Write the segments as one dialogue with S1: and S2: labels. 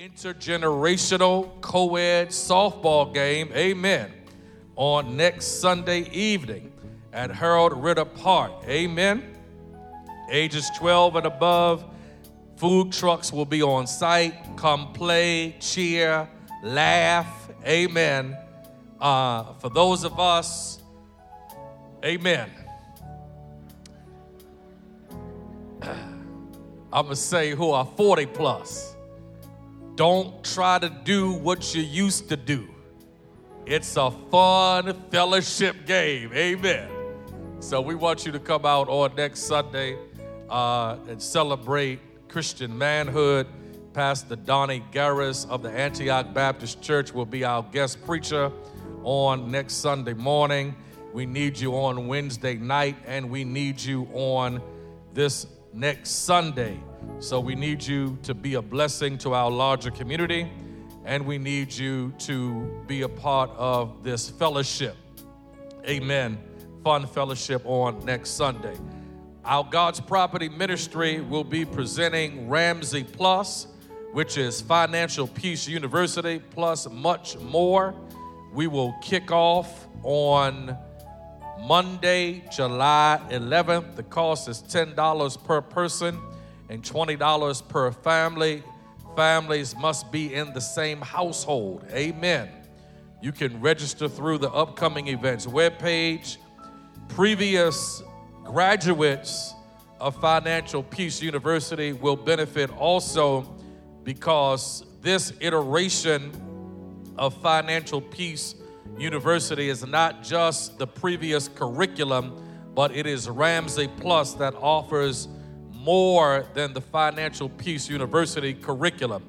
S1: intergenerational co ed softball game, amen, on next Sunday evening at Harold Ritter Park, amen. Ages 12 and above, food trucks will be on site. Come play, cheer, laugh, amen. Uh, for those of us, amen. I'm going to say who are 40 plus. Don't try to do what you used to do. It's a fun fellowship game. Amen. So we want you to come out on next Sunday uh, and celebrate Christian manhood. Pastor Donnie Garris of the Antioch Baptist Church will be our guest preacher on next Sunday morning. We need you on Wednesday night, and we need you on this next Sunday. So we need you to be a blessing to our larger community, and we need you to be a part of this fellowship. Amen. Fun fellowship on next Sunday. Our God's Property Ministry will be presenting Ramsey Plus, which is Financial Peace University, plus much more. We will kick off on Monday, July 11th. The cost is $10 per person and $20 per family. Families must be in the same household. Amen. You can register through the upcoming events webpage. Previous graduates of Financial Peace University will benefit also because this iteration of Financial Peace University is not just the previous curriculum, but it is Ramsey Plus that offers more than the Financial Peace University curriculum.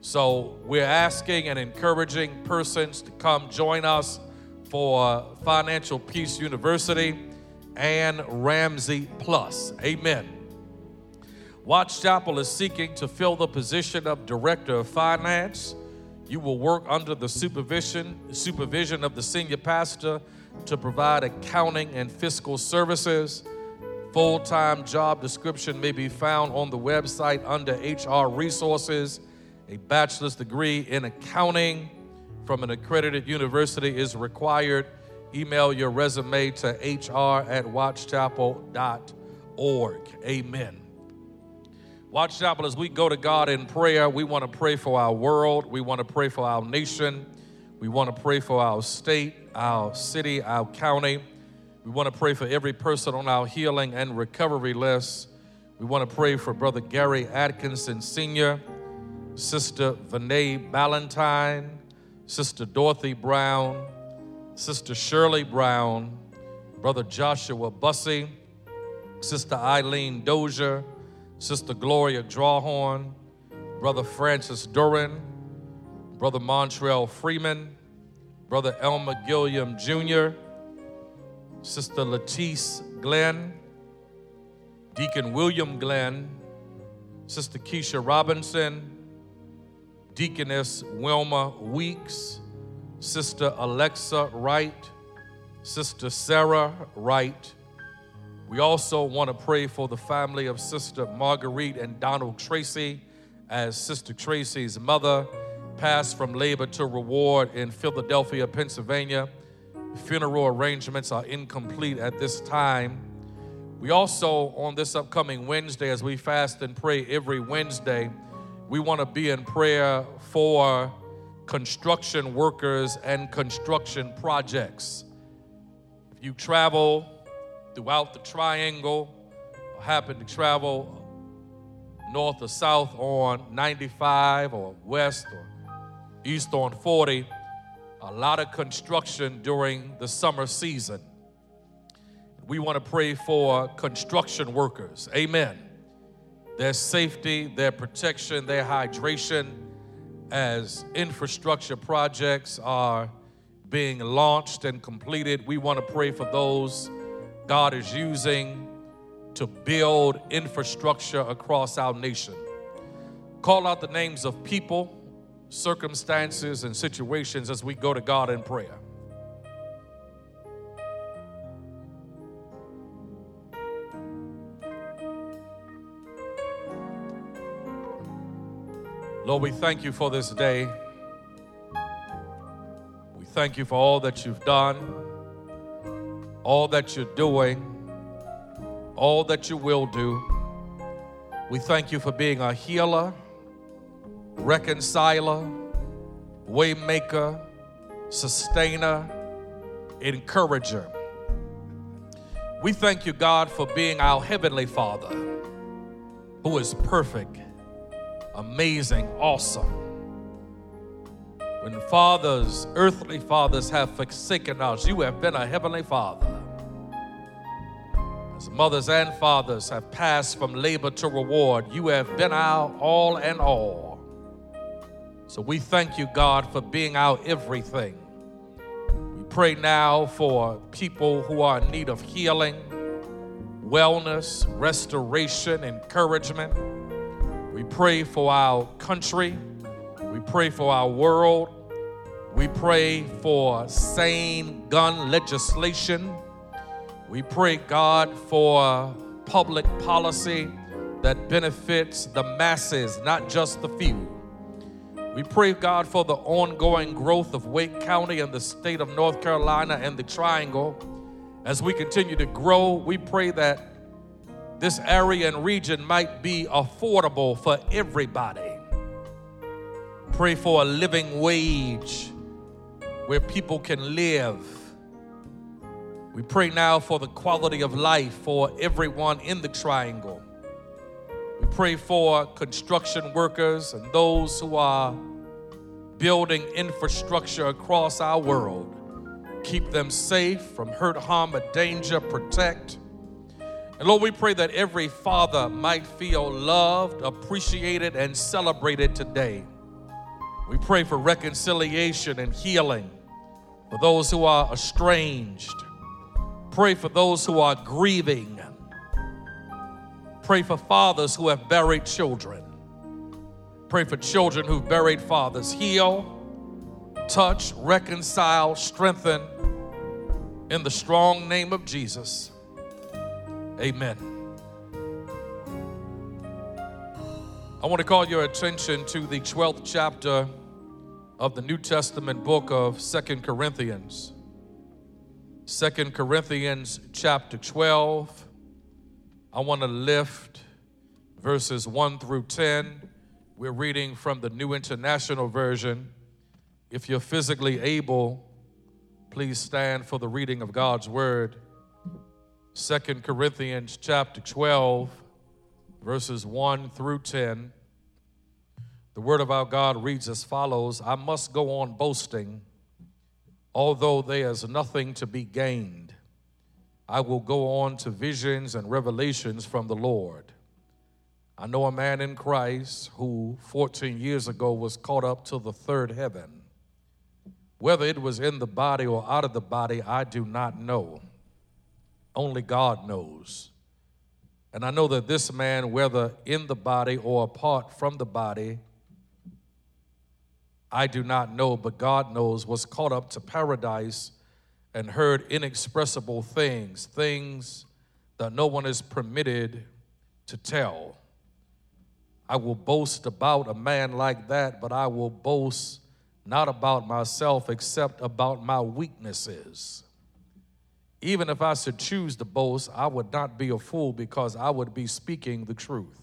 S1: So we're asking and encouraging persons to come join us for Financial Peace University and Ramsey Plus. Amen. Watts Chapel is seeking to fill the position of Director of Finance. You will work under the supervision supervision of the senior pastor to provide accounting and fiscal services Full time job description may be found on the website under HR resources. A bachelor's degree in accounting from an accredited university is required. Email your resume to hr at wattschapel.org. Amen. Watts Chapel, as we go to God in prayer, we want to pray for our world, we want to pray for our nation, we want to pray for our state, our city, our county. We want to pray for every person on our healing and recovery list. We want to pray for Brother Gary Atkinson Sr., Sister Vinay Ballantyne, Sister Dorothy Brown, Sister Shirley Brown, Brother Joshua Bussey, Sister Eileen Dozier, Sister Gloria Drawhorn, Brother Francis Duran, Brother Montreal Freeman, Brother Elmer Gilliam Jr., Sister Latisse Glenn, Deacon William Glenn, Sister Keisha Robinson, Deaconess Wilma Weeks, Sister Alexa Wright, Sister Sarah Wright. We also want to pray for the family of Sister Marguerite and Donald Tracy, as Sister Tracy's mother passed from labor to reward in Philadelphia, Pennsylvania funeral arrangements are incomplete at this time. We also, on this upcoming Wednesday, as we fast and pray every Wednesday, we want to be in prayer for construction workers and construction projects. If you travel throughout the triangle, or happen to travel north or south on 95 or west or east on 40, a lot of construction during the summer season. We want to pray for construction workers. Amen. Their safety, their protection, their hydration as infrastructure projects are being launched and completed. We want to pray for those God is using to build infrastructure across our nation. Call out the names of people circumstances and situations as we go to God in prayer. Lord, we thank you for this day. We thank you for all that you've done, all that you're doing, all that you will do. We thank you for being a healer reconciler, waymaker, sustainer, encourager. We thank you, God, for being our heavenly Father, who is perfect, amazing, awesome. When fathers, earthly fathers, have forsaken us, you have been a heavenly Father. As mothers and fathers have passed from labor to reward, you have been our all and all. So we thank you, God, for being our everything. We pray now for people who are in need of healing, wellness, restoration, encouragement. We pray for our country. We pray for our world. We pray for sane gun legislation. We pray, God, for public policy that benefits the masses, not just the few. We pray, God, for the ongoing growth of Wake County and the state of North Carolina and the Triangle. As we continue to grow, we pray that this area and region might be affordable for everybody. Pray for a living wage where people can live. We pray now for the quality of life for everyone in the triangle. We pray for construction workers and those who are building infrastructure across our world. Keep them safe from hurt, harm, or danger. Protect. And Lord, we pray that every father might feel loved, appreciated, and celebrated today. We pray for reconciliation and healing for those who are estranged. Pray for those who are grieving. Pray for fathers who have buried children. Pray for children who've buried fathers. Heal, touch, reconcile, strengthen in the strong name of Jesus. Amen. I want to call your attention to the 12th chapter of the New Testament book of Second Corinthians. Second Corinthians chapter 12. I want to lift verses 1 through 10. We're reading from the New International Version. If you're physically able, please stand for the reading of God's word. Second Corinthians chapter 12, verses 1 through 10. The word of our God reads as follows I must go on boasting, although there is nothing to be gained I will go on to visions and revelations from the Lord. I know a man in Christ who 14 years ago was caught up to the third heaven. Whether it was in the body or out of the body, I do not know. Only God knows. And I know that this man, whether in the body or apart from the body, I do not know, but God knows, was caught up to paradise and heard inexpressible things, things that no one is permitted to tell. I will boast about a man like that, but I will boast not about myself, except about my weaknesses. Even if I should choose to boast, I would not be a fool because I would be speaking the truth.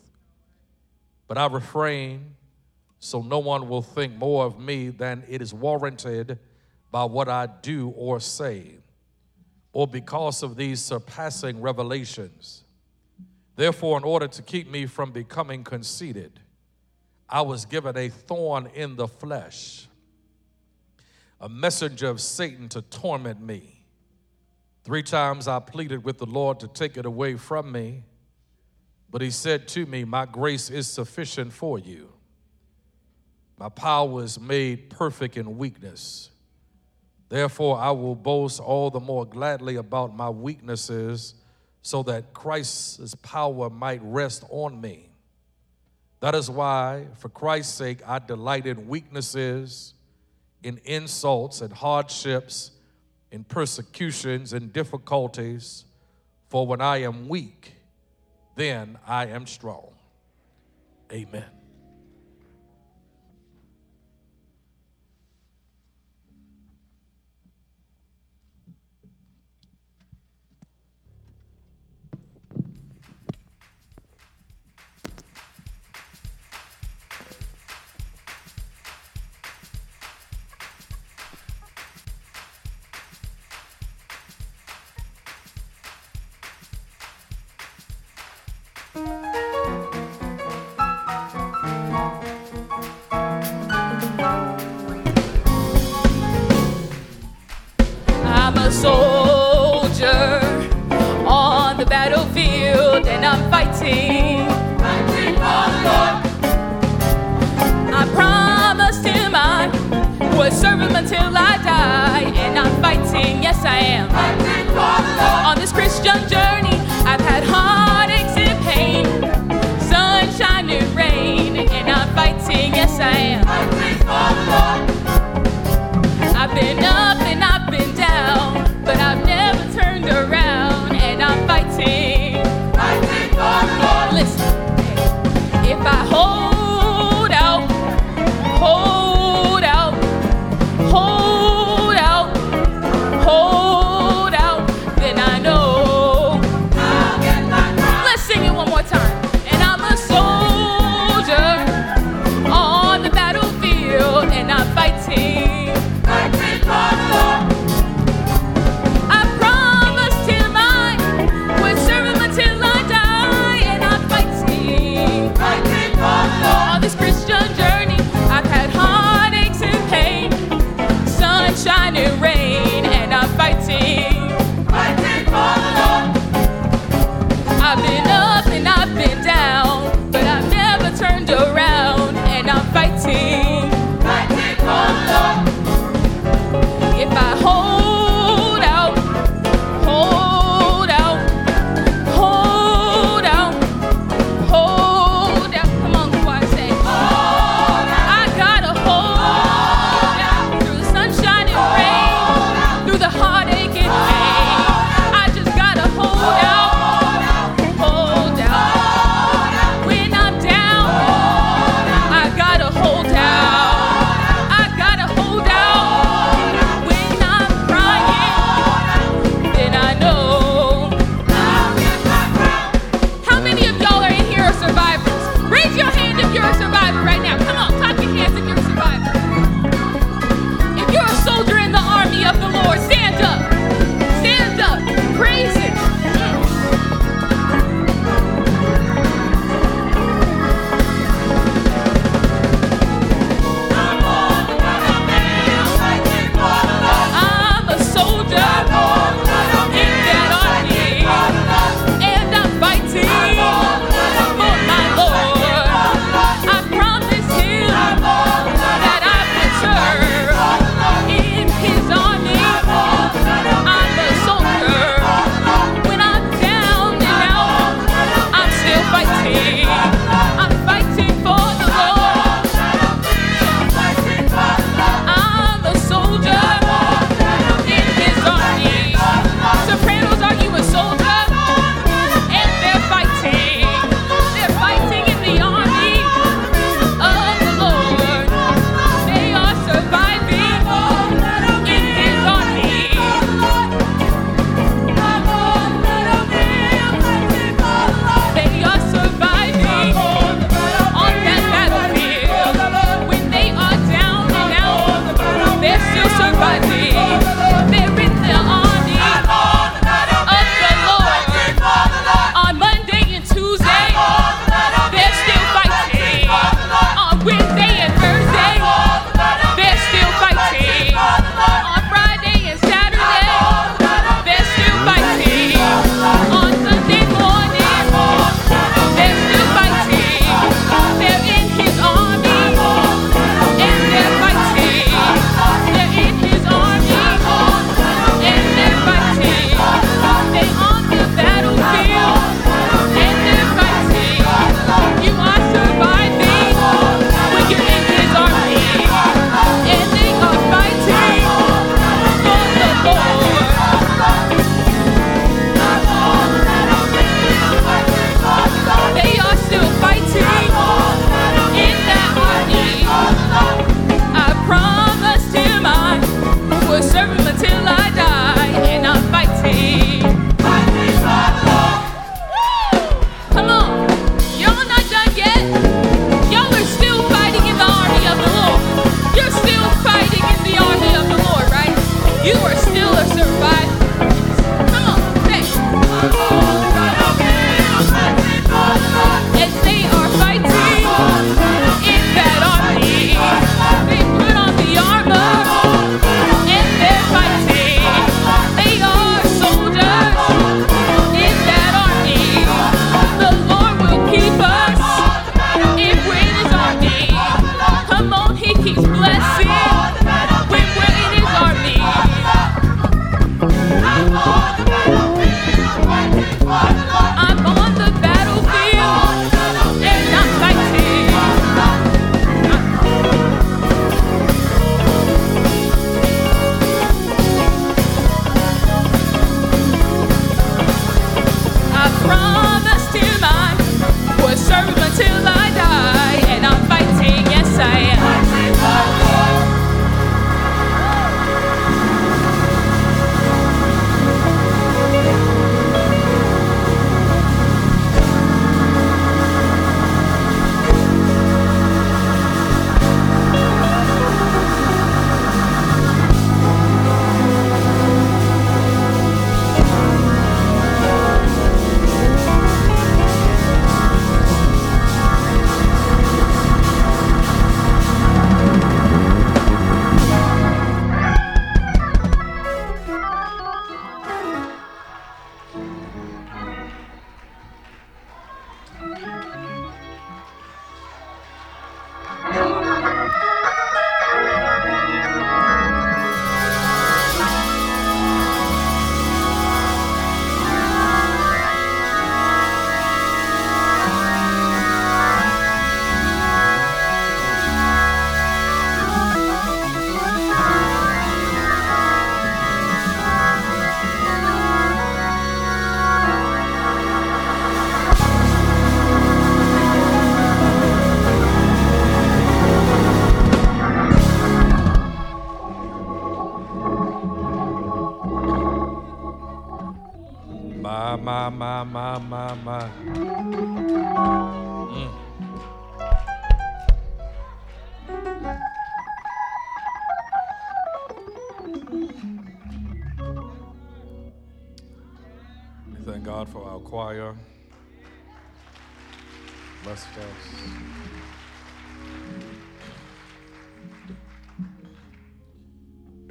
S1: But I refrain so no one will think more of me than it is warranted by what I do or say, or because of these surpassing revelations. Therefore, in order to keep me from becoming conceited, I was given a thorn in the flesh, a messenger of Satan to torment me. Three times I pleaded with the Lord to take it away from me, but he said to me, My grace is sufficient for you. My power is made perfect in weakness. Therefore, I will boast all the more gladly about my weaknesses, so that Christ's power might rest on me. That is why, for Christ's sake, I delight in weaknesses, in insults, and hardships, in persecutions, and difficulties. For when I am weak, then I am strong. Amen.
S2: I'm fighting. Fighting for the Lord.
S3: I
S2: promised him
S3: I would serve him until I die. And I'm fighting, yes I am. Fighting
S2: for the Lord.
S3: On this Christian journey, I've had heartaches and pain, sunshine and rain. And I'm fighting, yes I am.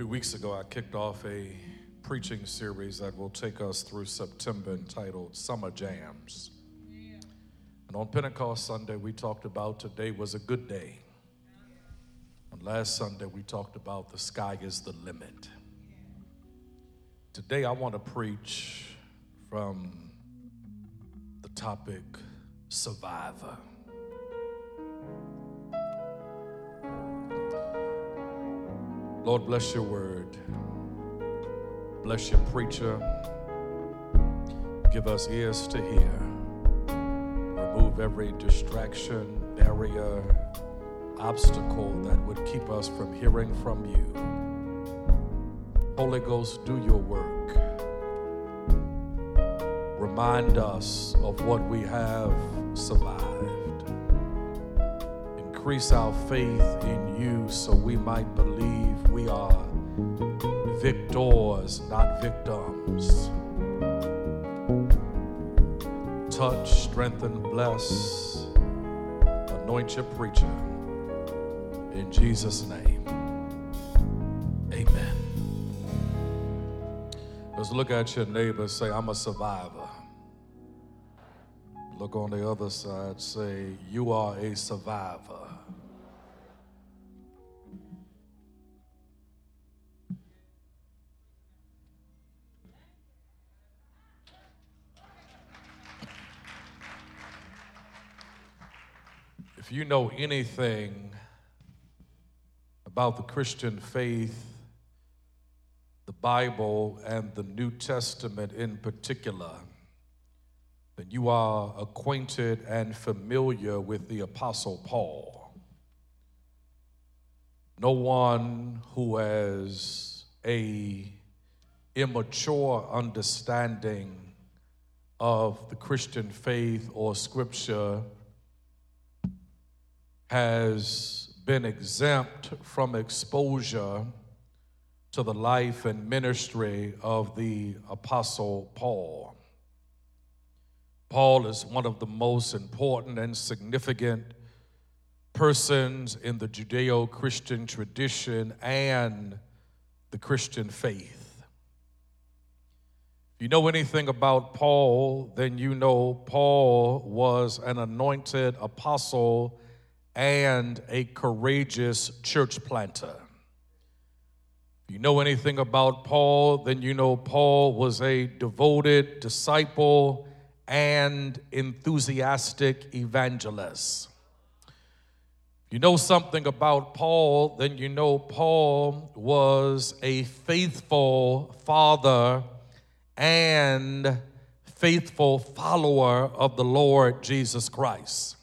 S1: weeks ago, I kicked off a preaching series that will take us through September entitled Summer Jams. And on Pentecost Sunday, we talked about today was a good day. And last Sunday, we talked about the sky is the limit. Today, I want to preach from the topic survivor. Lord, bless your word. Bless your preacher. Give us ears to hear. Remove every distraction, barrier, obstacle that would keep us from hearing from you. Holy Ghost, do your work. Remind us of what we have survived increase our faith in you so we might believe we are victors, not victims. Touch, strengthen, bless, anoint your preacher. In Jesus' name, amen. Let's look at your neighbor say, I'm a survivor. Look on the other side, say, You are a survivor. If you know anything about the Christian faith, the Bible, and the New Testament in particular, then you are acquainted and familiar with the Apostle Paul. No one who has a immature understanding of the Christian faith or scripture has been exempt from exposure to the life and ministry of the Apostle Paul. Paul is one of the most important and significant persons in the Judeo Christian tradition and the Christian faith. If you know anything about Paul, then you know Paul was an anointed apostle and a courageous church planter. If you know anything about Paul, then you know Paul was a devoted disciple and enthusiastic evangelist. If you know something about Paul, then you know Paul was a faithful father and faithful follower of the Lord Jesus Christ.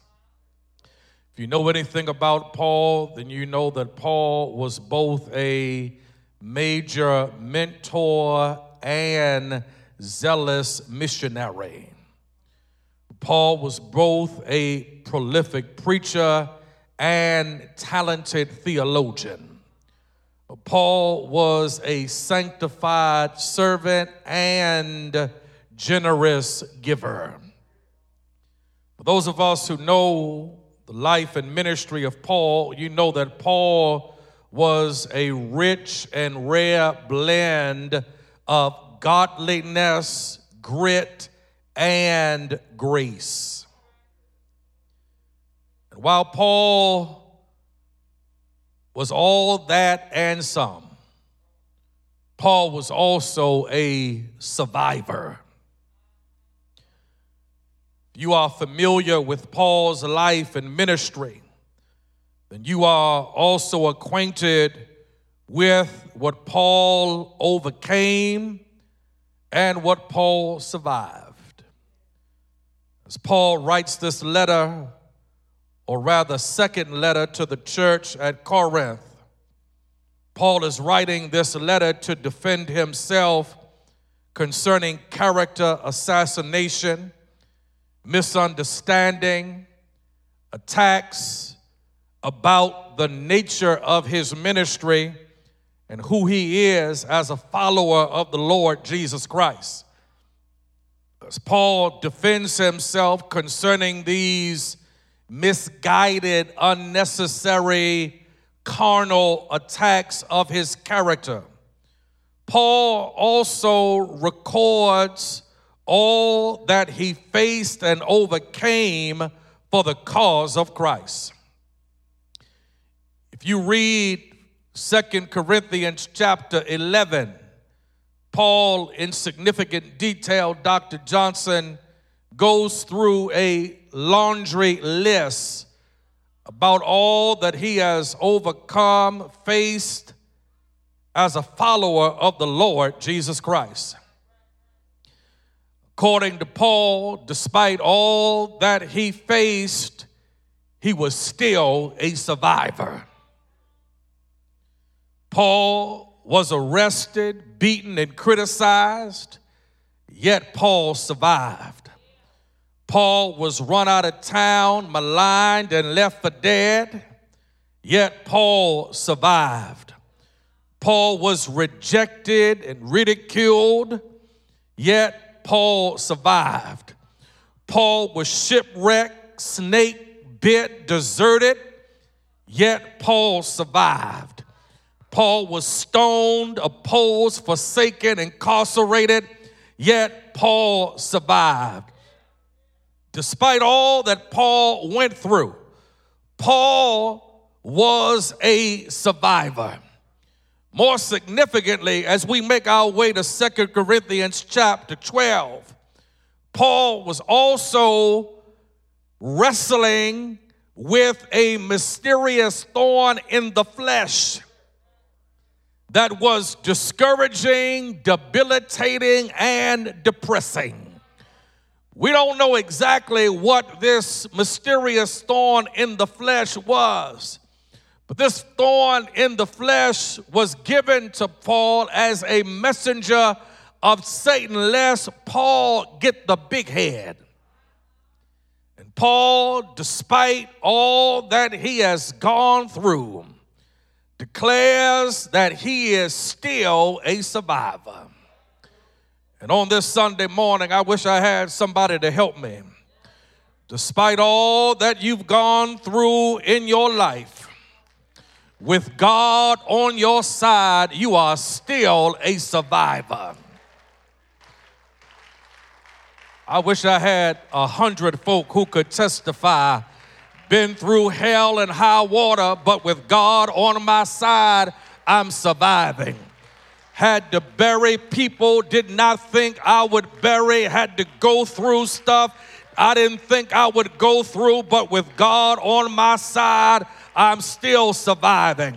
S1: If you know anything about Paul, then you know that Paul was both a major mentor and zealous missionary. Paul was both a prolific preacher and talented theologian. Paul was a sanctified servant and generous giver. For those of us who know the life and ministry of Paul, you know that Paul was a rich and rare blend of godliness, grit, and grace. And while Paul was all that and some, Paul was also a survivor you are familiar with Paul's life and ministry, then you are also acquainted with what Paul overcame and what Paul survived. As Paul writes this letter, or rather, second letter to the church at Corinth, Paul is writing this letter to defend himself concerning character assassination misunderstanding, attacks about the nature of his ministry and who he is as a follower of the Lord Jesus Christ. As Paul defends himself concerning these misguided, unnecessary, carnal attacks of his character. Paul also records all that he faced and overcame for the cause of Christ. If you read Second Corinthians chapter 11, Paul, in significant detail, Dr. Johnson goes through a laundry list about all that he has overcome, faced as a follower of the Lord Jesus Christ. According to Paul, despite all that he faced, he was still a survivor. Paul was arrested, beaten, and criticized, yet Paul survived. Paul was run out of town, maligned, and left for dead, yet Paul survived. Paul was rejected and ridiculed, yet Paul survived. Paul was shipwrecked, snake bit, deserted, yet Paul survived. Paul was stoned, opposed, forsaken, incarcerated, yet Paul survived. Despite all that Paul went through, Paul was a survivor. More significantly, as we make our way to Second Corinthians chapter 12, Paul was also wrestling with a mysterious thorn in the flesh that was discouraging, debilitating, and depressing. We don't know exactly what this mysterious thorn in the flesh was. But this thorn in the flesh was given to Paul as a messenger of Satan, lest Paul get the big head. And Paul, despite all that he has gone through, declares that he is still a survivor. And on this Sunday morning, I wish I had somebody to help me. Despite all that you've gone through in your life, with God on your side, you are still a survivor. I wish I had a hundred folk who could testify. Been through hell and high water, but with God on my side, I'm surviving. Had to bury people, did not think I would bury, had to go through stuff I didn't think I would go through, but with God on my side, I'm still surviving.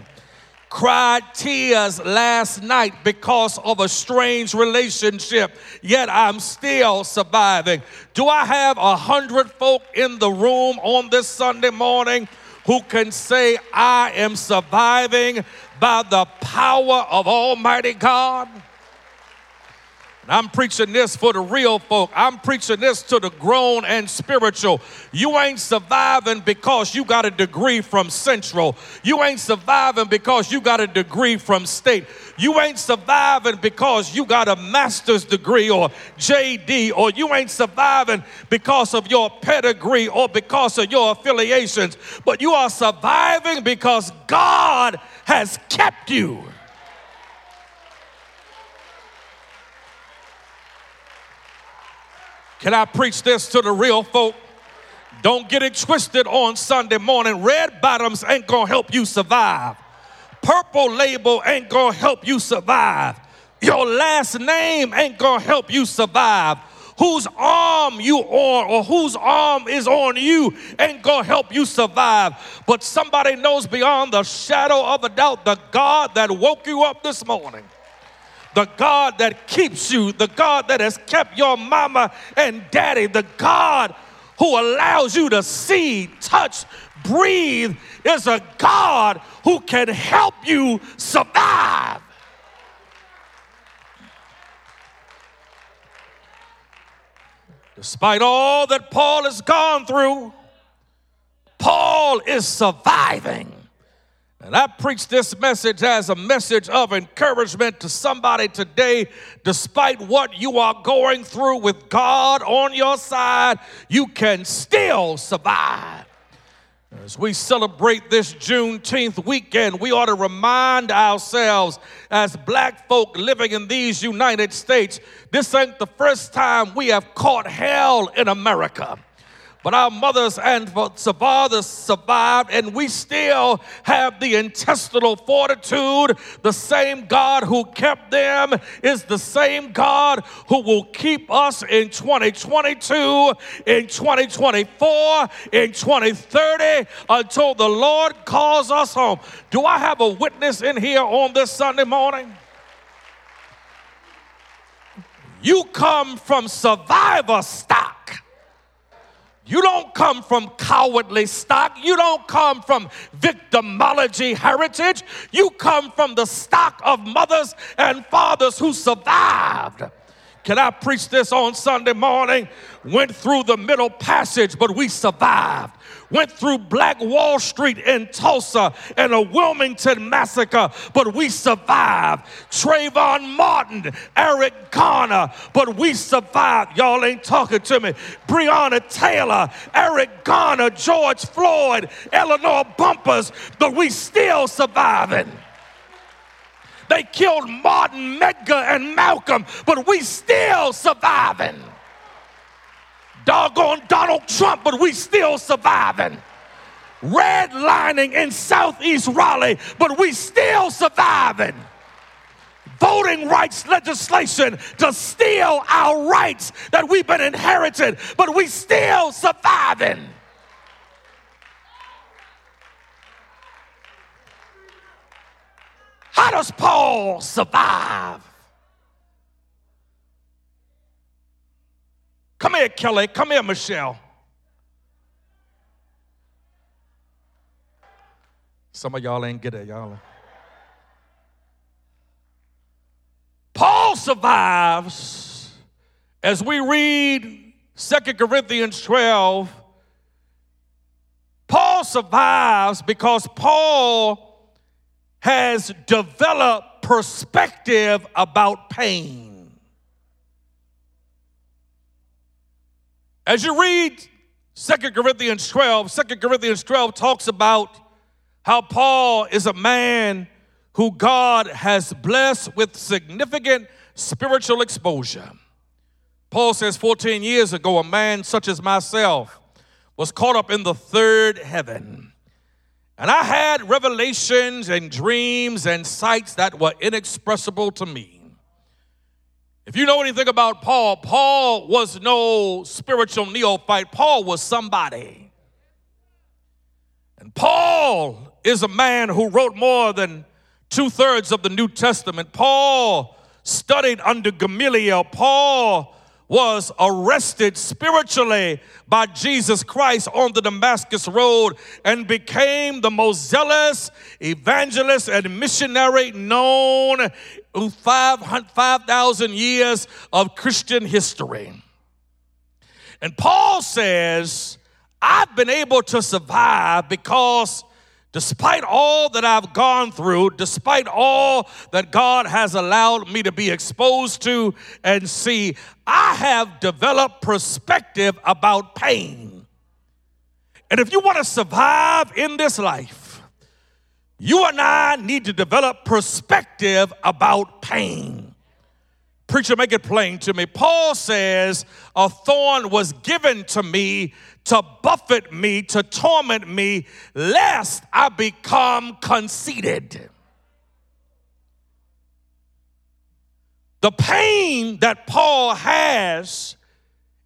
S1: Cried tears last night because of a strange relationship, yet I'm still surviving. Do I have a hundred folk in the room on this Sunday morning who can say, I am surviving by the power of Almighty God? I'm preaching this for the real folk. I'm preaching this to the grown and spiritual. You ain't surviving because you got a degree from Central. You ain't surviving because you got a degree from State. You ain't surviving because you got a master's degree or JD, or you ain't surviving because of your pedigree or because of your affiliations, but you are surviving because God has kept you. Can I preach this to the real folk? Don't get it twisted on Sunday morning. Red bottoms ain't gonna help you survive. Purple label ain't gonna help you survive. Your last name ain't gonna help you survive. Whose arm you on or whose arm is on you ain't gonna help you survive. But somebody knows beyond the shadow of a doubt the God that woke you up this morning the God that keeps you, the God that has kept your mama and daddy, the God who allows you to see, touch, breathe, is a God who can help you survive. Despite all that Paul has gone through, Paul is surviving. And I preach this message as a message of encouragement to somebody today. Despite what you are going through with God on your side, you can still survive. As we celebrate this Juneteenth weekend, we ought to remind ourselves as black folk living in these United States, this ain't the first time we have caught hell in America but our mothers and fathers survived, and we still have the intestinal fortitude. The same God who kept them is the same God who will keep us in 2022, in 2024, in 2030, until the Lord calls us home. Do I have a witness in here on this Sunday morning? You come from survivor stock. You don't come from cowardly stock. You don't come from victimology heritage. You come from the stock of mothers and fathers who survived. Can I preach this on Sunday morning? Went through the middle passage, but we survived went through Black Wall Street in Tulsa and a Wilmington massacre, but we survived. Trayvon Martin, Eric Garner, but we survived. Y'all ain't talking to me. Breonna Taylor, Eric Garner, George Floyd, Eleanor Bumpurs, but we still surviving. They killed Martin, Medgar, and Malcolm, but we still surviving doggone Donald Trump, but we still surviving. Redlining in Southeast Raleigh, but we still surviving. Voting rights legislation to steal our rights that we've been inherited, but we still surviving. How does Paul survive? Come here, Kelly. Come here, Michelle. Some of y'all ain't get it, y'all. Paul survives as we read Second Corinthians 12. Paul survives because Paul has developed perspective about pain. As you read Second Corinthians 12, 2 Corinthians 12 talks about how Paul is a man who God has blessed with significant spiritual exposure. Paul says, 14 years ago, a man such as myself was caught up in the third heaven. And I had revelations and dreams and sights that were inexpressible to me. If you know anything about Paul, Paul was no spiritual neophyte, Paul was somebody. And Paul is a man who wrote more than two thirds of the New Testament. Paul studied under Gamaliel. Paul was arrested spiritually by Jesus Christ on the Damascus Road and became the most zealous evangelist and missionary known through 5,000 years of Christian history. And Paul says, I've been able to survive because despite all that I've gone through, despite all that God has allowed me to be exposed to and see, I have developed perspective about pain. And if you want to survive in this life, you and I need to develop perspective about pain. Preacher, make it plain to me. Paul says, A thorn was given to me to buffet me, to torment me, lest I become conceited. The pain that Paul has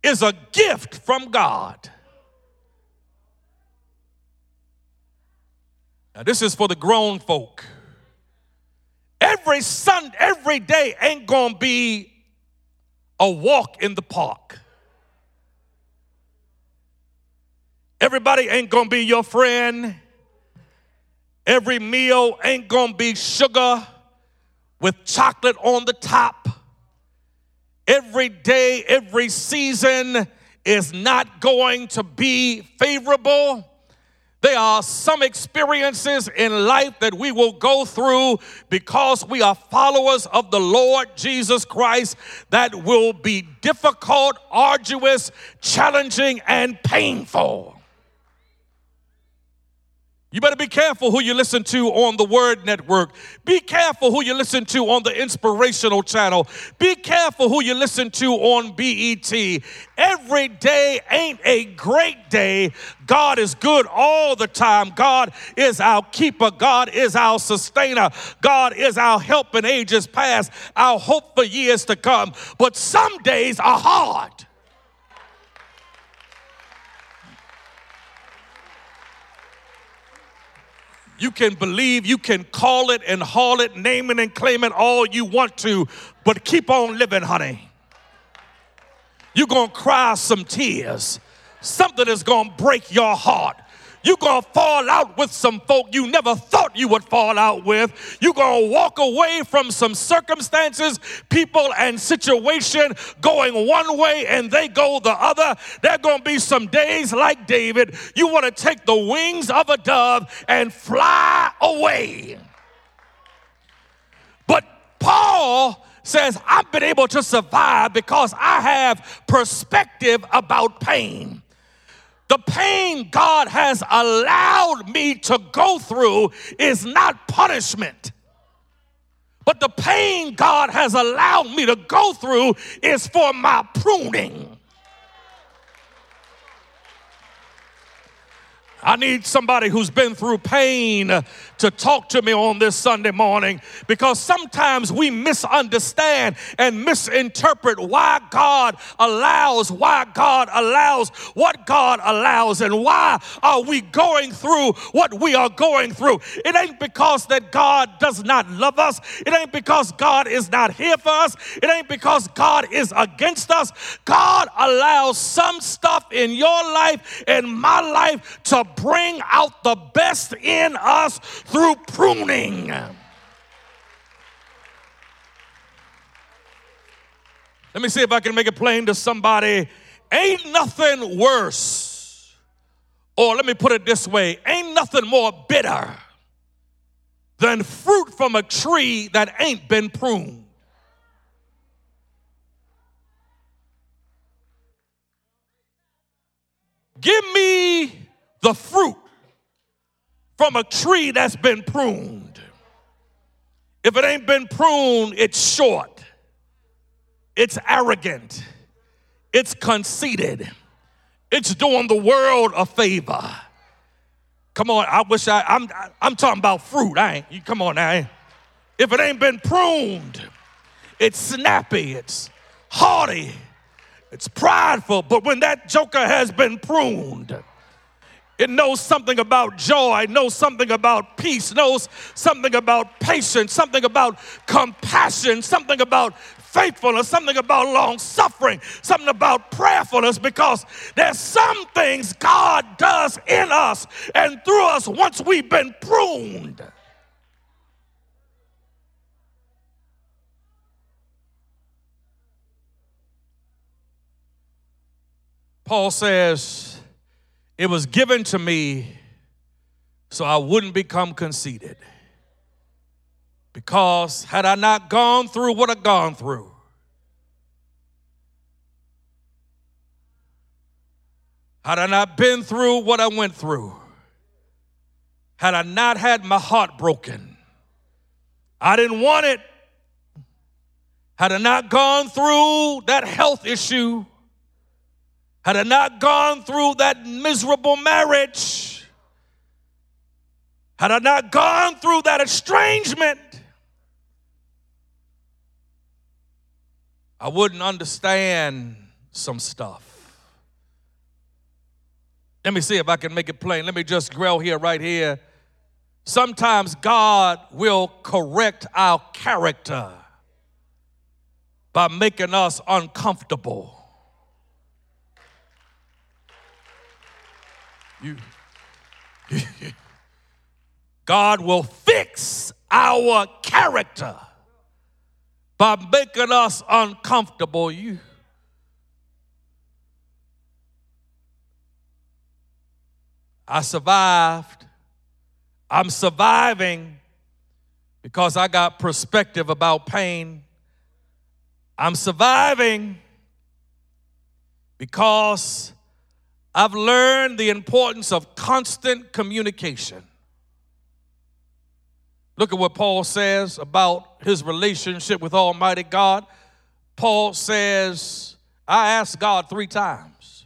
S1: is a gift from God. Now, this is for the grown folk. Every Sunday, every day ain't gonna be a walk in the park. Everybody ain't gonna be your friend. Every meal ain't gonna be sugar with chocolate on the top. Every day, every season is not going to be favorable. There are some experiences in life that we will go through because we are followers of the Lord Jesus Christ that will be difficult, arduous, challenging, and painful. You better be careful who you listen to on the Word Network. Be careful who you listen to on the Inspirational Channel. Be careful who you listen to on BET. Every day ain't a great day. God is good all the time. God is our keeper. God is our sustainer. God is our help in ages past, our hope for years to come. But some days are hard. You can believe, you can call it and haul it, name it and claim it all you want to, but keep on living, honey. You're gonna cry some tears. Something is gonna break your heart. You're going to fall out with some folk you never thought you would fall out with. You're going to walk away from some circumstances, people, and situation going one way and they go the other. There are going to be some days like David. You want to take the wings of a dove and fly away. But Paul says, I've been able to survive because I have perspective about pain. The pain God has allowed me to go through is not punishment. But the pain God has allowed me to go through is for my pruning. I need somebody who's been through pain to talk to me on this Sunday morning because sometimes we misunderstand and misinterpret why God allows, why God allows, what God allows, and why are we going through what we are going through. It ain't because that God does not love us, it ain't because God is not here for us, it ain't because God is against us. God allows some stuff in your life and my life to bring out the best in us through pruning. Let me see if I can make it plain to somebody. Ain't nothing worse, or let me put it this way ain't nothing more bitter than fruit from a tree that ain't been pruned. Give me the fruit from a tree that's been pruned. If it ain't been pruned, it's short, it's arrogant, it's conceited, it's doing the world a favor. Come on, I wish I, I'm, I'm talking about fruit. I ain't, you come on now. If it ain't been pruned, it's snappy, it's haughty, it's prideful. But when that joker has been pruned, it knows something about joy, knows something about peace, knows something about patience, something about compassion, something about faithfulness, something about long suffering, something about prayerfulness, because there's some things God does in us and through us once we've been pruned. Paul says, it was given to me so I wouldn't become conceited. Because had I not gone through what I've gone through, had I not been through what I went through, had I not had my heart broken, I didn't want it. Had I not gone through that health issue, had I not gone through that miserable marriage, had I not gone through that estrangement, I wouldn't understand some stuff. Let me see if I can make it plain. Let me just grill here, right here. Sometimes God will correct our character by making us uncomfortable. You, God will fix our character by making us uncomfortable. You. I survived. I'm surviving because I got perspective about pain. I'm surviving because I've learned the importance of constant communication. Look at what Paul says about his relationship with Almighty God. Paul says, I asked God three times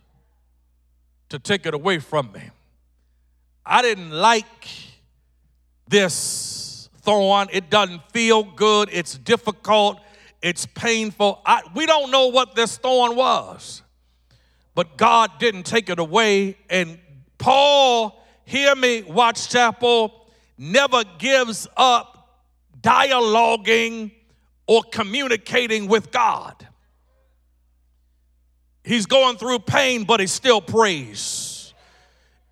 S1: to take it away from me. I didn't like this thorn. It doesn't feel good. It's difficult. It's painful. I, we don't know what this thorn was but God didn't take it away. And Paul, hear me, Watts Chapel, never gives up dialoguing or communicating with God. He's going through pain, but he still prays.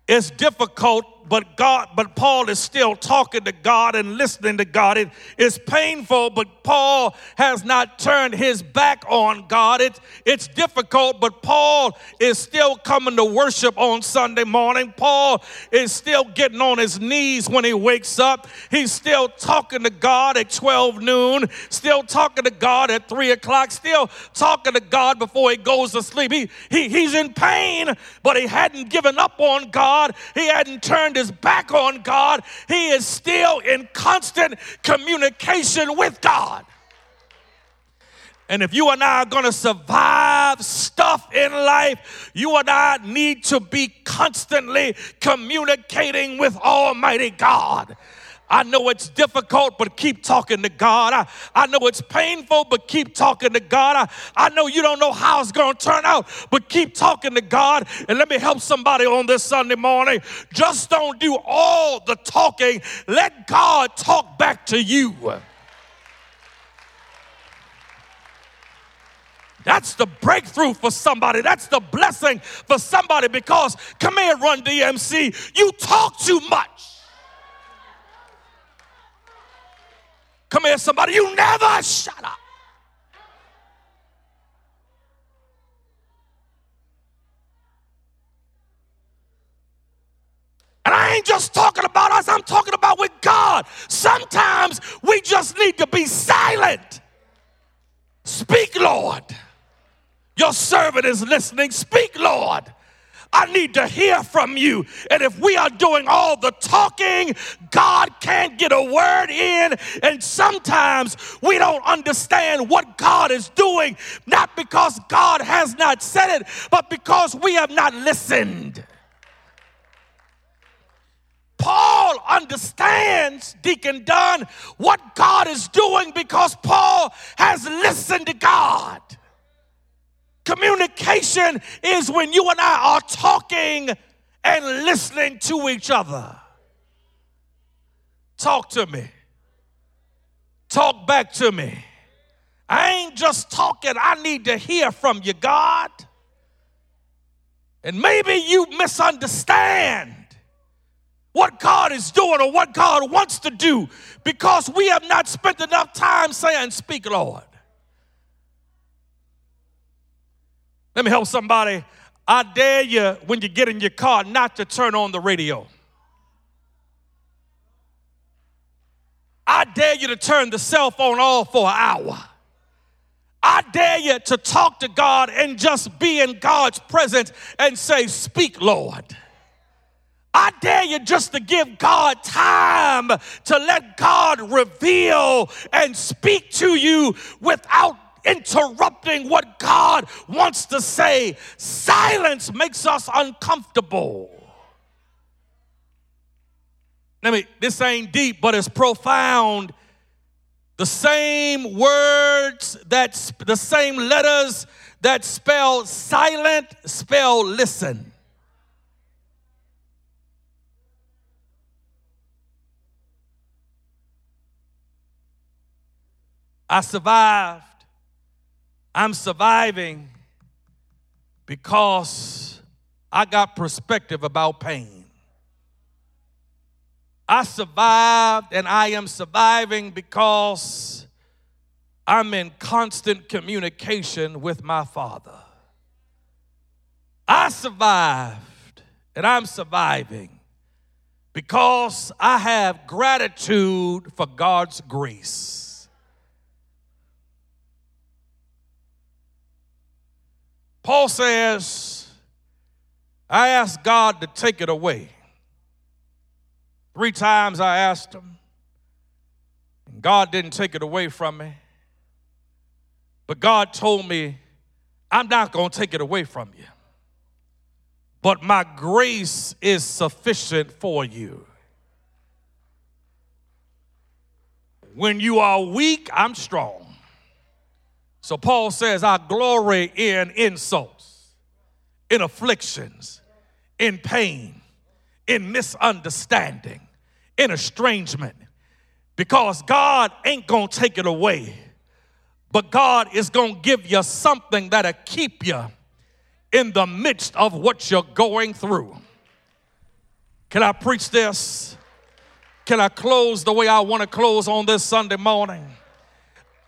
S1: It's difficult but God, but Paul is still talking to God and listening to God. It is painful, but Paul has not turned his back on God. It, it's difficult, but Paul is still coming to worship on Sunday morning. Paul is still getting on his knees when he wakes up. He's still talking to God at 12 noon, still talking to God at 3 o'clock, still talking to God before he goes to sleep. He, he, he's in pain, but he hadn't given up on God. He hadn't turned turned his back on God, he is still in constant communication with God. And if you and I are going to survive stuff in life, you and I need to be constantly communicating with Almighty God. I know it's difficult, but keep talking to God. I, I know it's painful, but keep talking to God. I, I know you don't know how it's going to turn out, but keep talking to God. And let me help somebody on this Sunday morning. Just don't do all the talking, let God talk back to you. That's the breakthrough for somebody. That's the blessing for somebody because, come here, Run DMC, you talk too much. Come here, somebody. You never shut up. And I ain't just talking about us, I'm talking about with God. Sometimes we just need to be silent. Speak, Lord. Your servant is listening. Speak, Lord. I need to hear from you. And if we are doing all the talking, God can't get a word in. And sometimes we don't understand what God is doing, not because God has not said it, but because we have not listened. Paul understands, Deacon Dunn, what God is doing because Paul has listened to God. Communication is when you and I are talking and listening to each other. Talk to me. Talk back to me. I ain't just talking, I need to hear from you, God. And maybe you misunderstand what God is doing or what God wants to do because we have not spent enough time saying, Speak, Lord. Let me help somebody. I dare you when you get in your car not to turn on the radio. I dare you to turn the cell phone off for an hour. I dare you to talk to God and just be in God's presence and say, Speak, Lord. I dare you just to give God time to let God reveal and speak to you without interrupting what God wants to say. Silence makes us uncomfortable. Let me, this ain't deep, but it's profound. The same words that, the same letters that spell silent spell listen. I survived I'm surviving because I got perspective about pain. I survived and I am surviving because I'm in constant communication with my Father. I survived and I'm surviving because I have gratitude for God's grace. Paul says, I asked God to take it away. Three times I asked him, and God didn't take it away from me. But God told me, I'm not going to take it away from you. But my grace is sufficient for you. When you are weak, I'm strong. So Paul says, I glory in insults, in afflictions, in pain, in misunderstanding, in estrangement, because God ain't gonna take it away, but God is gonna give you something that'll keep you in the midst of what you're going through. Can I preach this? Can I close the way I want to close on this Sunday morning?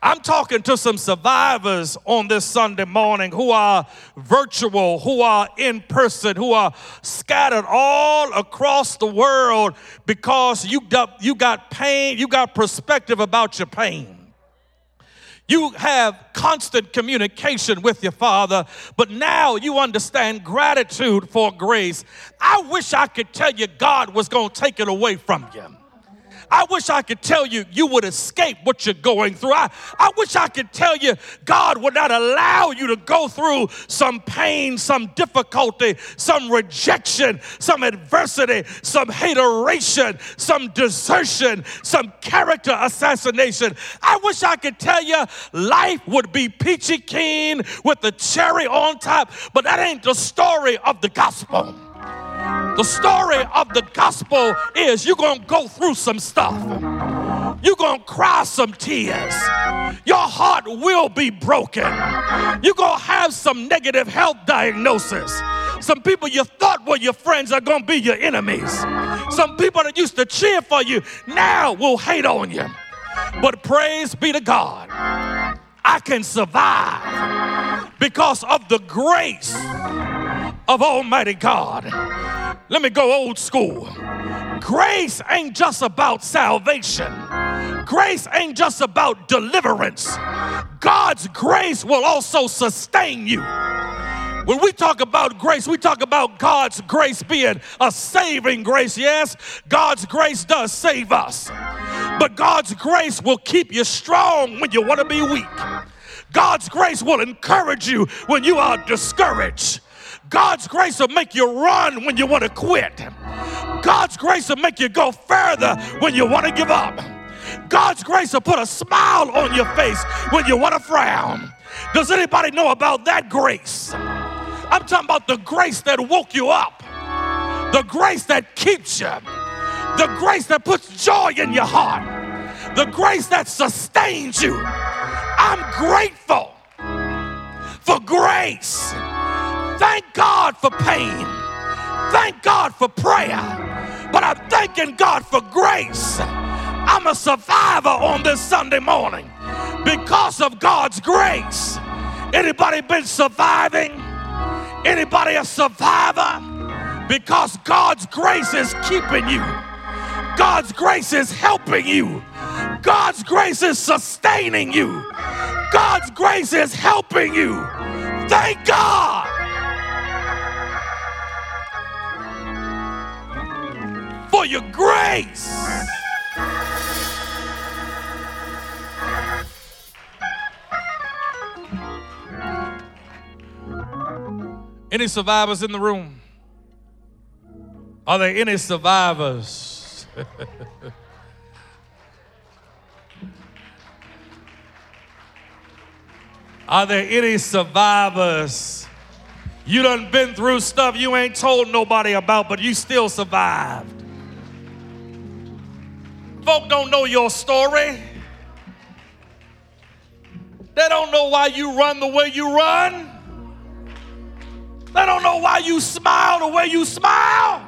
S1: I'm talking to some survivors on this Sunday morning who are virtual, who are in person, who are scattered all across the world because you got, you got pain, you got perspective about your pain. You have constant communication with your Father, but now you understand gratitude for grace. I wish I could tell you God was going to take it away from you. I wish I could tell you you would escape what you're going through. I, I wish I could tell you God would not allow you to go through some pain, some difficulty, some rejection, some adversity, some hateration, some desertion, some character assassination. I wish I could tell you life would be peachy keen with the cherry on top, but that ain't the story of the gospel. The story of the gospel is you're going to go through some stuff. You're going to cry some tears. Your heart will be broken. You're going to have some negative health diagnosis. Some people you thought were your friends are going to be your enemies. Some people that used to cheer for you now will hate on you. But praise be to God, I can survive because of the grace of Almighty God. Let me go old school. Grace ain't just about salvation, grace ain't just about deliverance. God's grace will also sustain you. When we talk about grace, we talk about God's grace being a saving grace. Yes, God's grace does save us. But God's grace will keep you strong when you want to be weak. God's grace will encourage you when you are discouraged. God's grace will make you run when you want to quit. God's grace will make you go further when you want to give up. God's grace will put a smile on your face when you want to frown. Does anybody know about that grace? I'm talking about the grace that woke you up, the grace that keeps you, the grace that puts joy in your heart, the grace that sustains you. I'm grateful for grace. Thank God for pain. Thank God for prayer. But I'm thanking God for grace. I'm a survivor on this Sunday morning because of God's grace. Anybody been surviving? Anybody a survivor? Because God's grace is keeping you. God's grace is helping you. God's grace is sustaining you. God's grace is helping you. Thank God. for your grace. Any survivors in the room? Are there any survivors? Are there any survivors? You done been through stuff you ain't told nobody about, but you still survived folk don't know your story. They don't know why you run the way you run. They don't know why you smile the way you smile.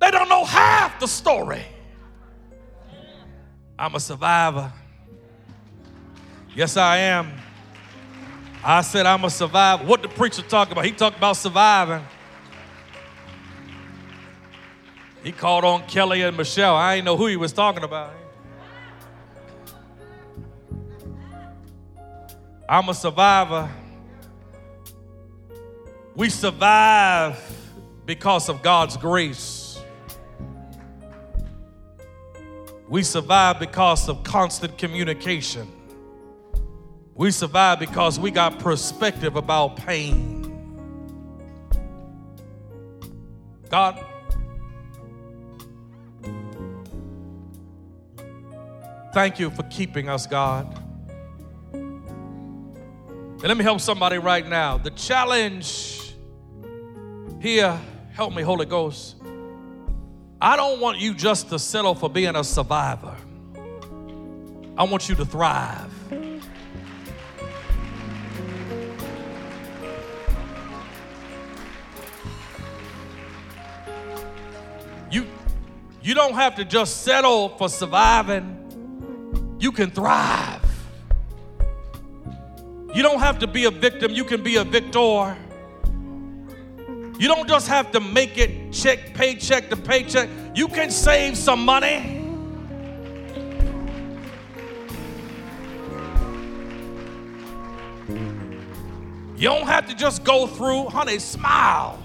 S1: They don't know half the story. I'm a survivor. Yes, I am. I said I'm a survivor. What the preacher talk about? He talked about surviving. He called on Kelly and Michelle. I didn't know who he was talking about. I'm a survivor. We survive because of God's grace. We survive because of constant communication. We survive because we got perspective about pain. God Thank you for keeping us, God. And let me help somebody right now. The challenge here, help me, Holy Ghost. I don't want you just to settle for being a survivor. I want you to thrive. You, you don't have to just settle for surviving you can thrive. You don't have to be a victim, you can be a victor. You don't just have to make it check, paycheck to paycheck. You can save some money. You don't have to just go through, honey, smile.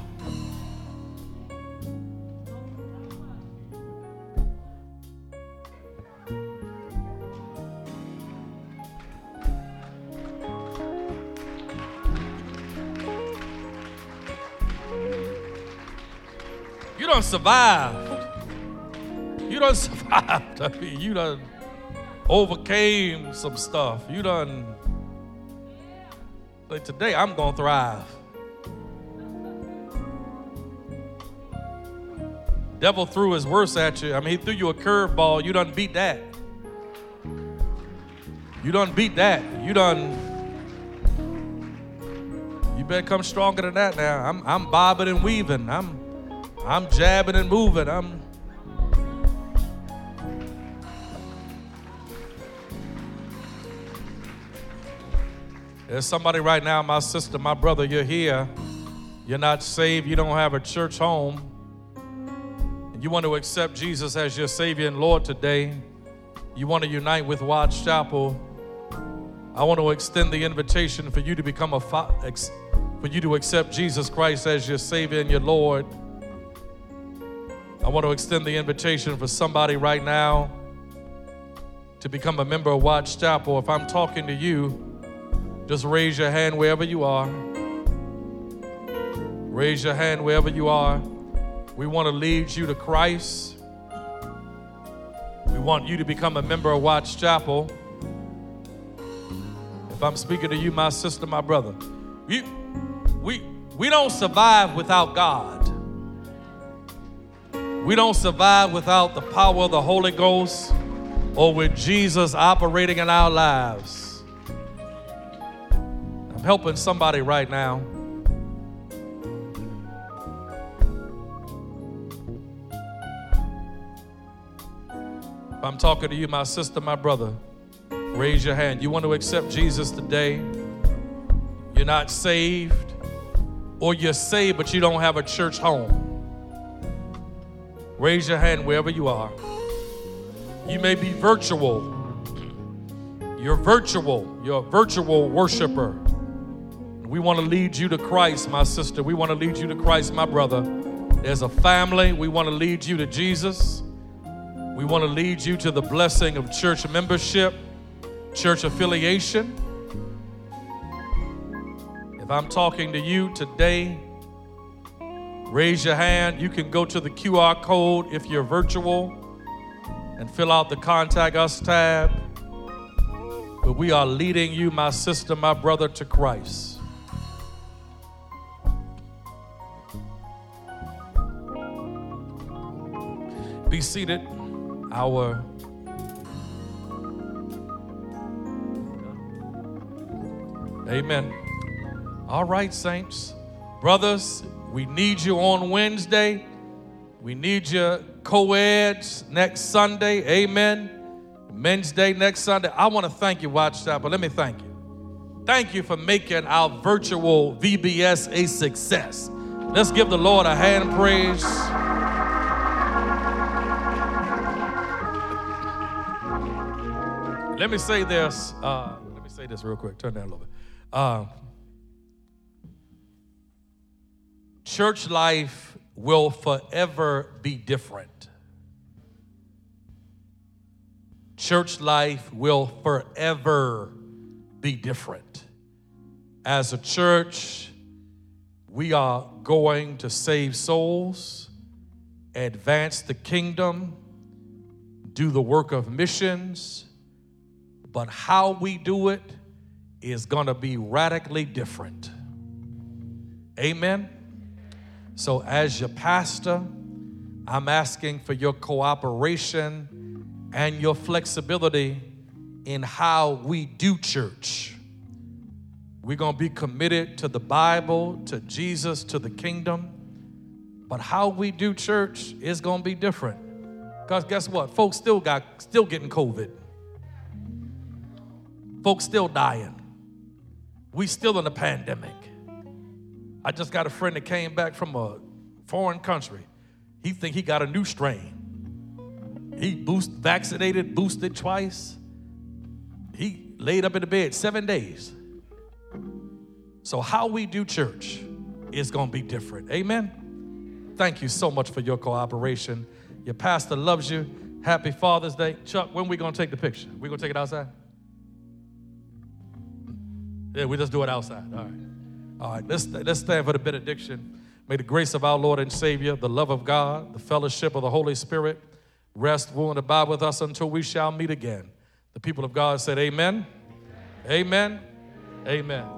S1: You don't survive. You don't survive. I mean, you done overcame some stuff. You done. Like today, I'm gonna thrive. Devil threw his worst at you. I mean, he threw you a curveball. You done beat that. You done beat that. You done. You better come stronger than that now. I'm, I'm bobbing and weaving. I'm I'm jabbing and moving. I'm. There's somebody right now, my sister, my brother, you're here. You're not saved. You don't have a church home. And you want to accept Jesus as your Savior and Lord today. You want to unite with Watts Chapel. I want to extend the invitation for you to become a fo- ex- for you to accept Jesus Christ as your Savior and your Lord. I want to extend the invitation for somebody right now to become a member of Watts Chapel. If I'm talking to you, just raise your hand wherever you are. Raise your hand wherever you are. We want to lead you to Christ. We want you to become a member of Watts Chapel. If I'm speaking to you, my sister, my brother, we we, we don't survive without God. We don't survive without the power of the Holy Ghost or with Jesus operating in our lives. I'm helping somebody right now. If I'm talking to you, my sister, my brother, raise your hand. You want to accept Jesus today? You're not saved, or you're saved, but you don't have a church home. Raise your hand wherever you are. You may be virtual. You're virtual. You're a virtual worshiper. We want to lead you to Christ, my sister. We want to lead you to Christ, my brother. There's a family. We want to lead you to Jesus. We want to lead you to the blessing of church membership, church affiliation. If I'm talking to you today, Raise your hand. You can go to the QR code if you're virtual and fill out the Contact Us tab. But we are leading you, my sister, my brother, to Christ. Be seated. Our Amen. All right, saints, brothers, we need you on Wednesday. We need you co eds next Sunday. Amen. Men's Day next Sunday. I want to thank you, Watch but Let me thank you. Thank you for making our virtual VBS a success. Let's give the Lord a hand praise. Let me say this. Uh, let me say this real quick. Turn down a little bit. Uh, Church life will forever be different. Church life will forever be different. As a church, we are going to save souls, advance the kingdom, do the work of missions, but how we do it is going to be radically different. Amen. So, as your pastor, I'm asking for your cooperation and your flexibility in how we do church. We're going to be committed to the Bible, to Jesus, to the kingdom. But how we do church is going to be different. Cuz guess what? Folks still got still getting COVID. Folks still dying. We still in a pandemic. I just got a friend that came back from a foreign country. He think he got a new strain. He boost vaccinated, boosted twice. He laid up in the bed seven days. So how we do church is gonna be different. Amen. Thank you so much for your cooperation. Your pastor loves you. Happy Father's Day. Chuck, when we gonna take the picture? We gonna take it outside? Yeah, we just do it outside. All right. All right, let's, let's stand for the benediction. May the grace of our Lord and Savior, the love of God, the fellowship of the Holy Spirit rest, rule, and abide with us until we shall meet again. The people of God said, Amen. Amen. Amen. Amen.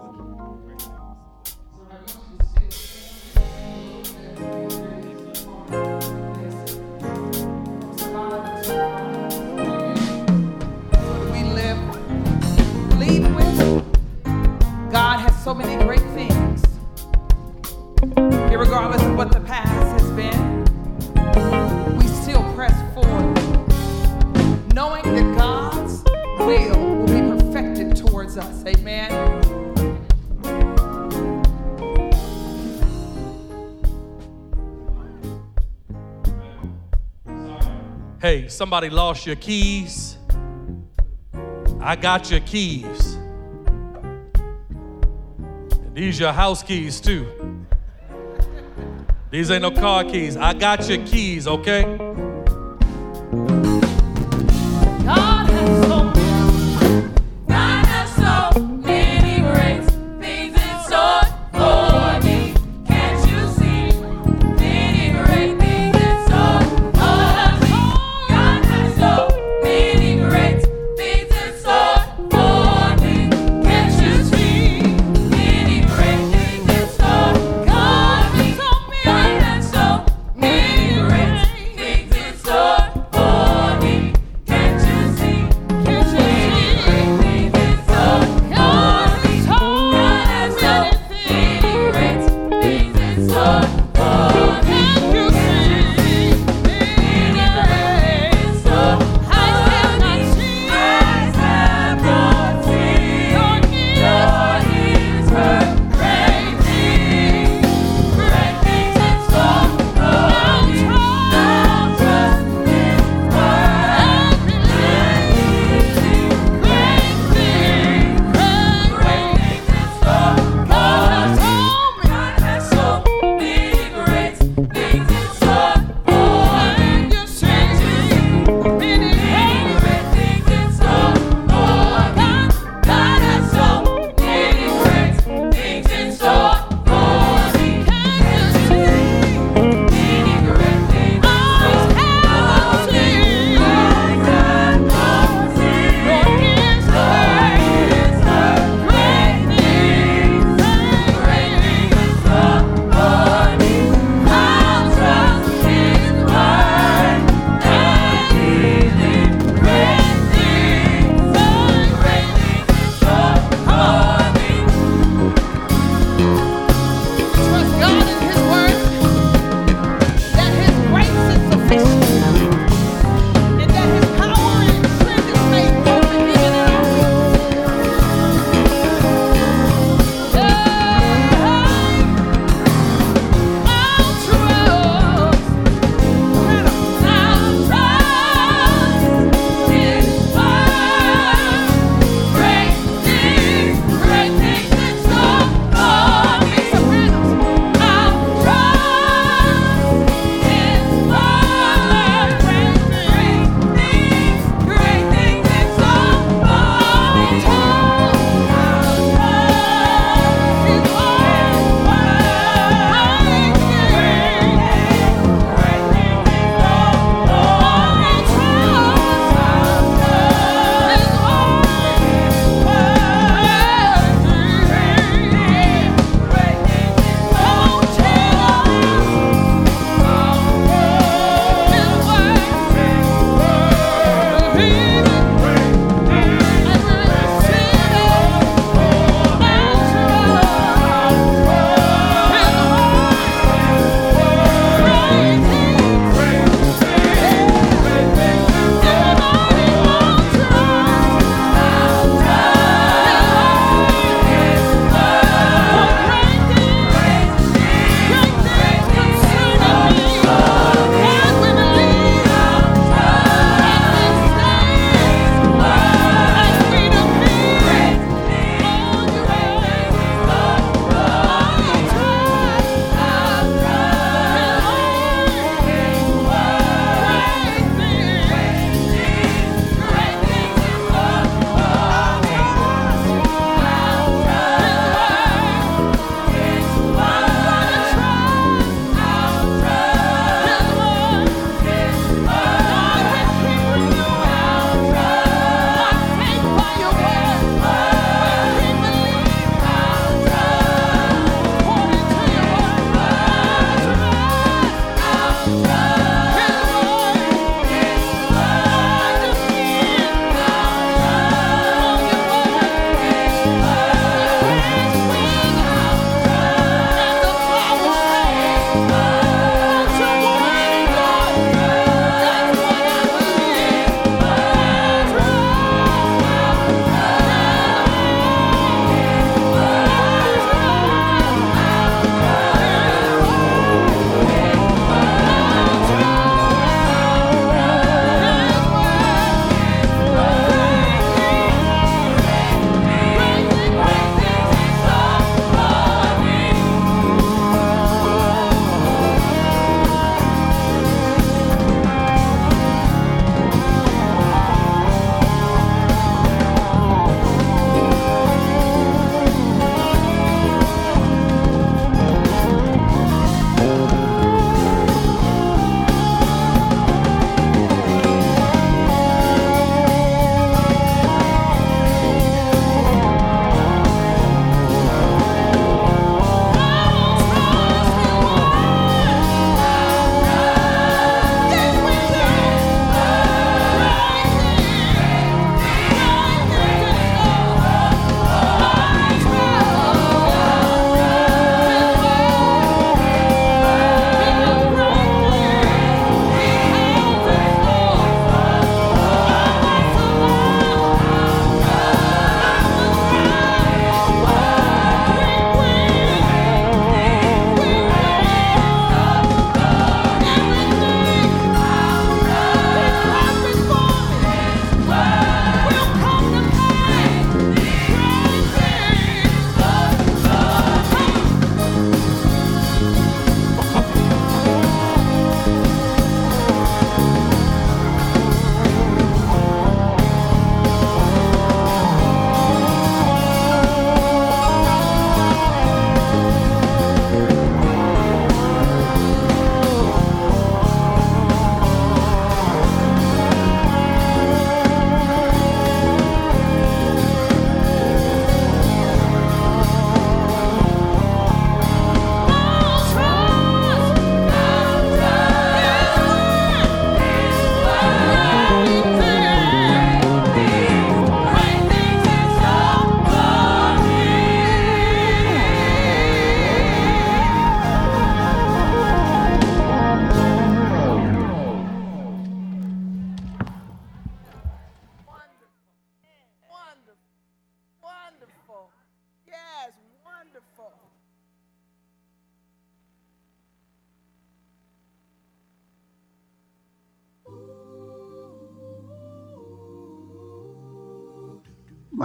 S4: so many regardless of what the past has been, we still press forward, knowing that God's will will be perfected towards us. Amen.
S1: Hey, somebody lost your keys. I got your keys. And these your house keys too. These ain't no car keys. I got your keys, okay?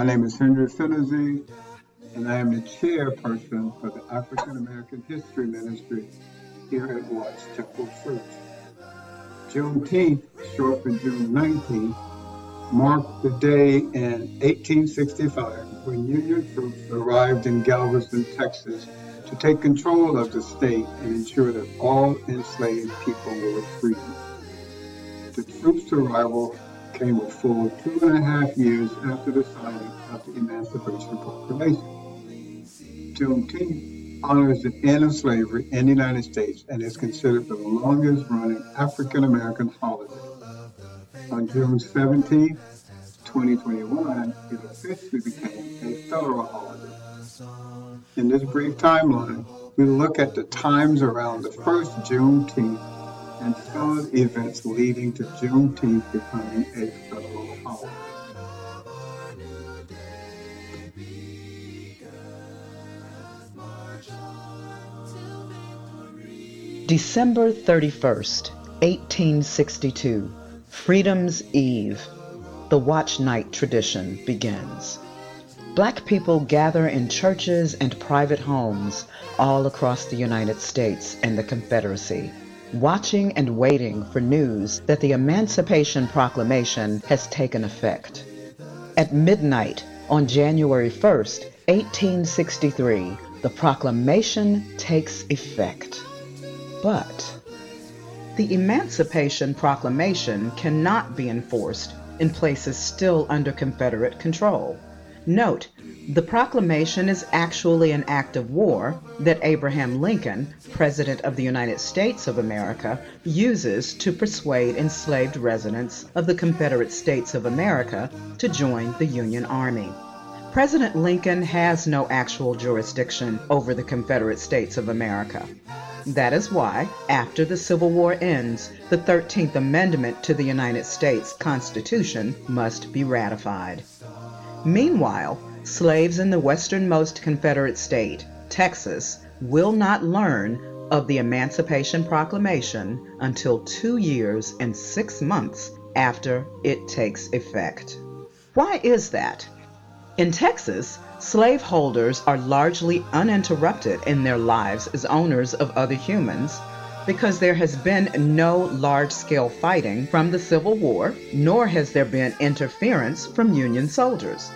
S5: My name is Hendra Finazee, and I am the chairperson for the African American History Ministry here at Watts Temple Church. Juneteenth, short for June 19th, marked the day in 1865 when Union troops arrived in Galveston, Texas to take control of the state and ensure that all enslaved people were free. The troops' arrival came full two and a half years after the signing of the Emancipation Proclamation. Juneteenth honors the end of slavery in the United States and is considered the longest running African American holiday. On June 17, 2021, it officially became a federal holiday. In this brief timeline, we look at the times around the first Juneteenth and held events leading to Juneteenth becoming a federal holiday.
S6: December 31st, 1862, Freedom's Eve, the watch night tradition begins. Black people gather in churches and private homes all across the United States and the Confederacy watching and waiting for news that the Emancipation Proclamation has taken effect. At midnight on January 1st, 1863, the proclamation takes effect. But the Emancipation Proclamation cannot be enforced in places still under Confederate control. Note the proclamation is actually an act of war that Abraham Lincoln, President of the United States of America, uses to persuade enslaved residents of the Confederate States of America to join the Union Army. President Lincoln has no actual jurisdiction over the Confederate States of America. That is why, after the Civil War ends, the 13th Amendment to the United States Constitution must be ratified. Meanwhile, slaves in the westernmost Confederate state, Texas, will not learn of the Emancipation Proclamation until two years and six months after it takes effect. Why is that? In Texas, slaveholders are largely uninterrupted in their lives as owners of other humans because there has been no large scale fighting from the Civil War, nor has there been interference from Union soldiers.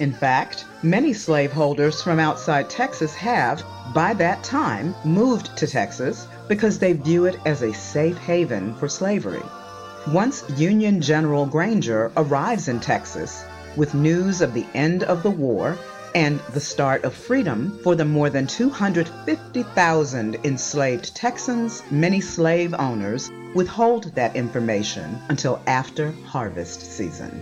S6: In fact, many slaveholders from outside Texas have, by that time, moved to Texas because they view it as a safe haven for slavery. Once Union General Granger arrives in Texas with news of the end of the war and the start of freedom for the more than 250,000 enslaved Texans, many slave owners withhold that information until after harvest season.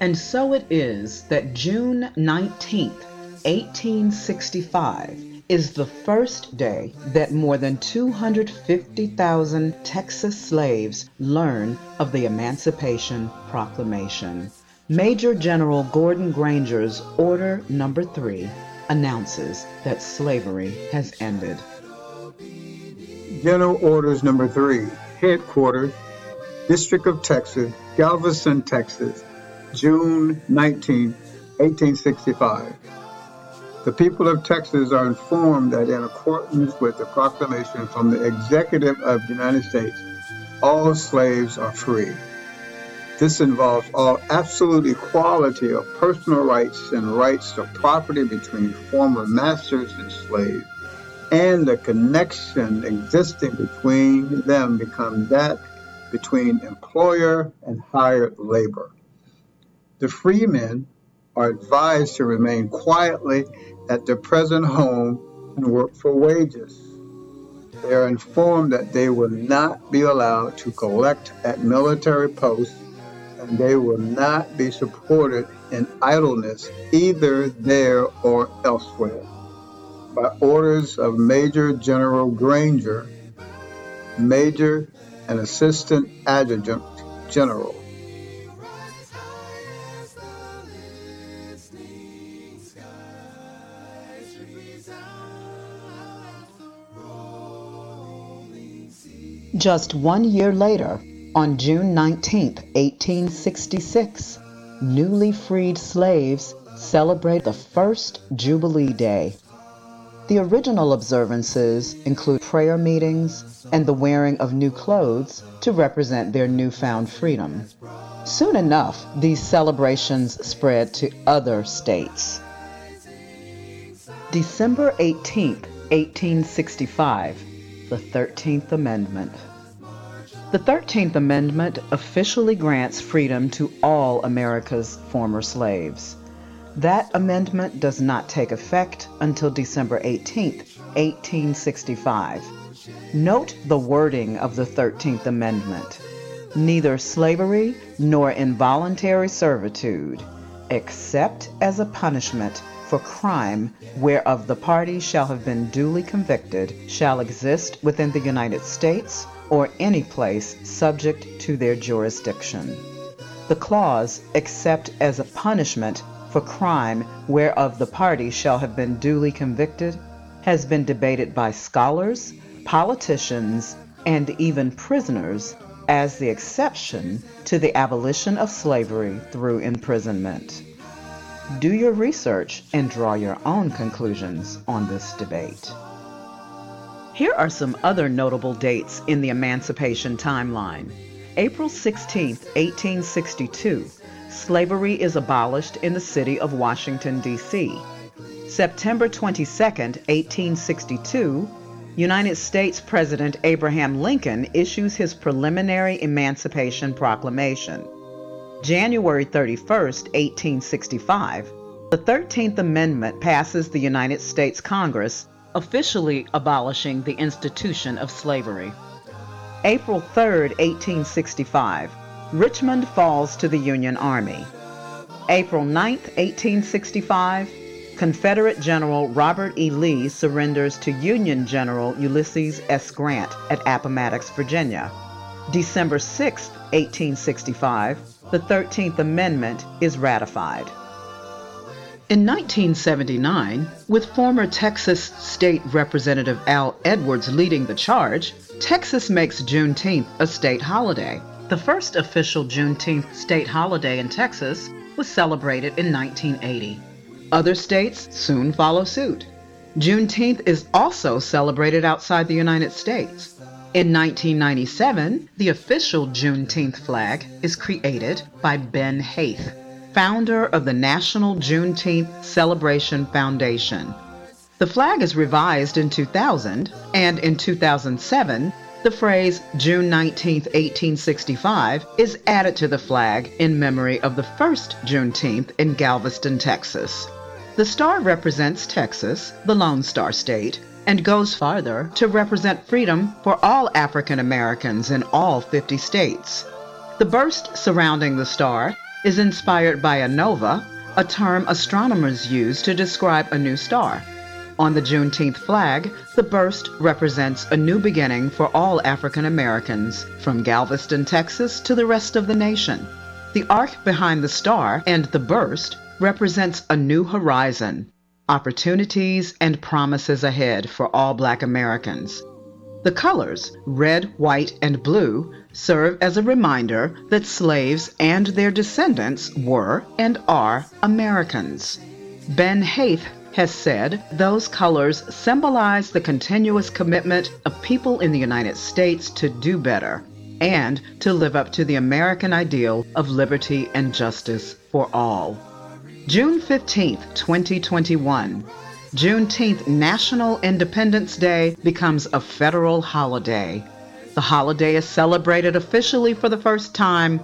S6: And so it is that June 19, 1865, is the first day that more than 250,000 Texas slaves learn of the Emancipation Proclamation. Major General Gordon Granger's Order Number 3 announces that slavery has ended.
S5: General Orders Number 3, Headquarters, District of Texas, Galveston, Texas, June 19, 1865. The people of Texas are informed that in accordance with the proclamation from the Executive of the United States, all slaves are free. This involves all absolute equality of personal rights and rights to property between former masters and slaves, and the connection existing between them becomes that between employer and hired labor. The freemen are advised to remain quietly at their present home and work for wages. They are informed that they will not be allowed to collect at military posts and they will not be supported in idleness either there or elsewhere. By orders of Major General Granger, Major and Assistant Adjutant General
S6: Just one year later, on June 19, 1866, newly freed slaves celebrate the first Jubilee Day. The original observances include prayer meetings and the wearing of new clothes to represent their newfound freedom. Soon enough, these celebrations spread to other states. December 18, 1865, the 13th Amendment. The 13th Amendment officially grants freedom to all America's former slaves. That amendment does not take effect until December 18, 1865. Note the wording of the 13th Amendment. Neither slavery nor involuntary servitude except as a punishment for crime whereof the party shall have been duly convicted, shall exist within the United States or any place subject to their jurisdiction. The clause, except as a punishment for crime whereof the party shall have been duly convicted, has been debated by scholars, politicians, and even prisoners as the exception to the abolition of slavery through imprisonment. Do your research and draw your own conclusions on this debate. Here are some other notable dates in the emancipation timeline. April 16, 1862, slavery is abolished in the city of Washington, D.C. September 22, 1862, United States President Abraham Lincoln issues his preliminary Emancipation Proclamation. January 31, 1865, the 13th Amendment passes the United States Congress, officially abolishing the institution of slavery. April 3, 1865, Richmond falls to the Union Army. April 9, 1865, Confederate General Robert E. Lee surrenders to Union General Ulysses S. Grant at Appomattox, Virginia. December 6, 1865, the 13th Amendment is ratified. In 1979, with former Texas State Representative Al Edwards leading the charge, Texas makes Juneteenth a state holiday. The first official Juneteenth state holiday in Texas was celebrated in 1980. Other states soon follow suit. Juneteenth is also celebrated outside the United States. In 1997, the official Juneteenth flag is created by Ben Haith, founder of the National Juneteenth Celebration Foundation. The flag is revised in 2000, and in 2007, the phrase June 19, 1865 is added to the flag in memory of the first Juneteenth in Galveston, Texas. The star represents Texas, the Lone Star State, and goes farther to represent freedom for all African Americans in all 50 states. The burst surrounding the star is inspired by a nova, a term astronomers use to describe a new star. On the Juneteenth flag, the burst represents a new beginning for all African Americans, from Galveston, Texas to the rest of the nation. The arc behind the star and the burst represents a new horizon, opportunities, and promises ahead for all Black Americans. The colors, red, white, and blue, serve as a reminder that slaves and their descendants were and are Americans. Ben Haith has said those colors symbolize the continuous commitment of people in the United States to do better and to live up to the American ideal of liberty and justice for all. June 15, 2021. Juneteenth National Independence Day becomes a federal holiday. The holiday is celebrated officially for the first time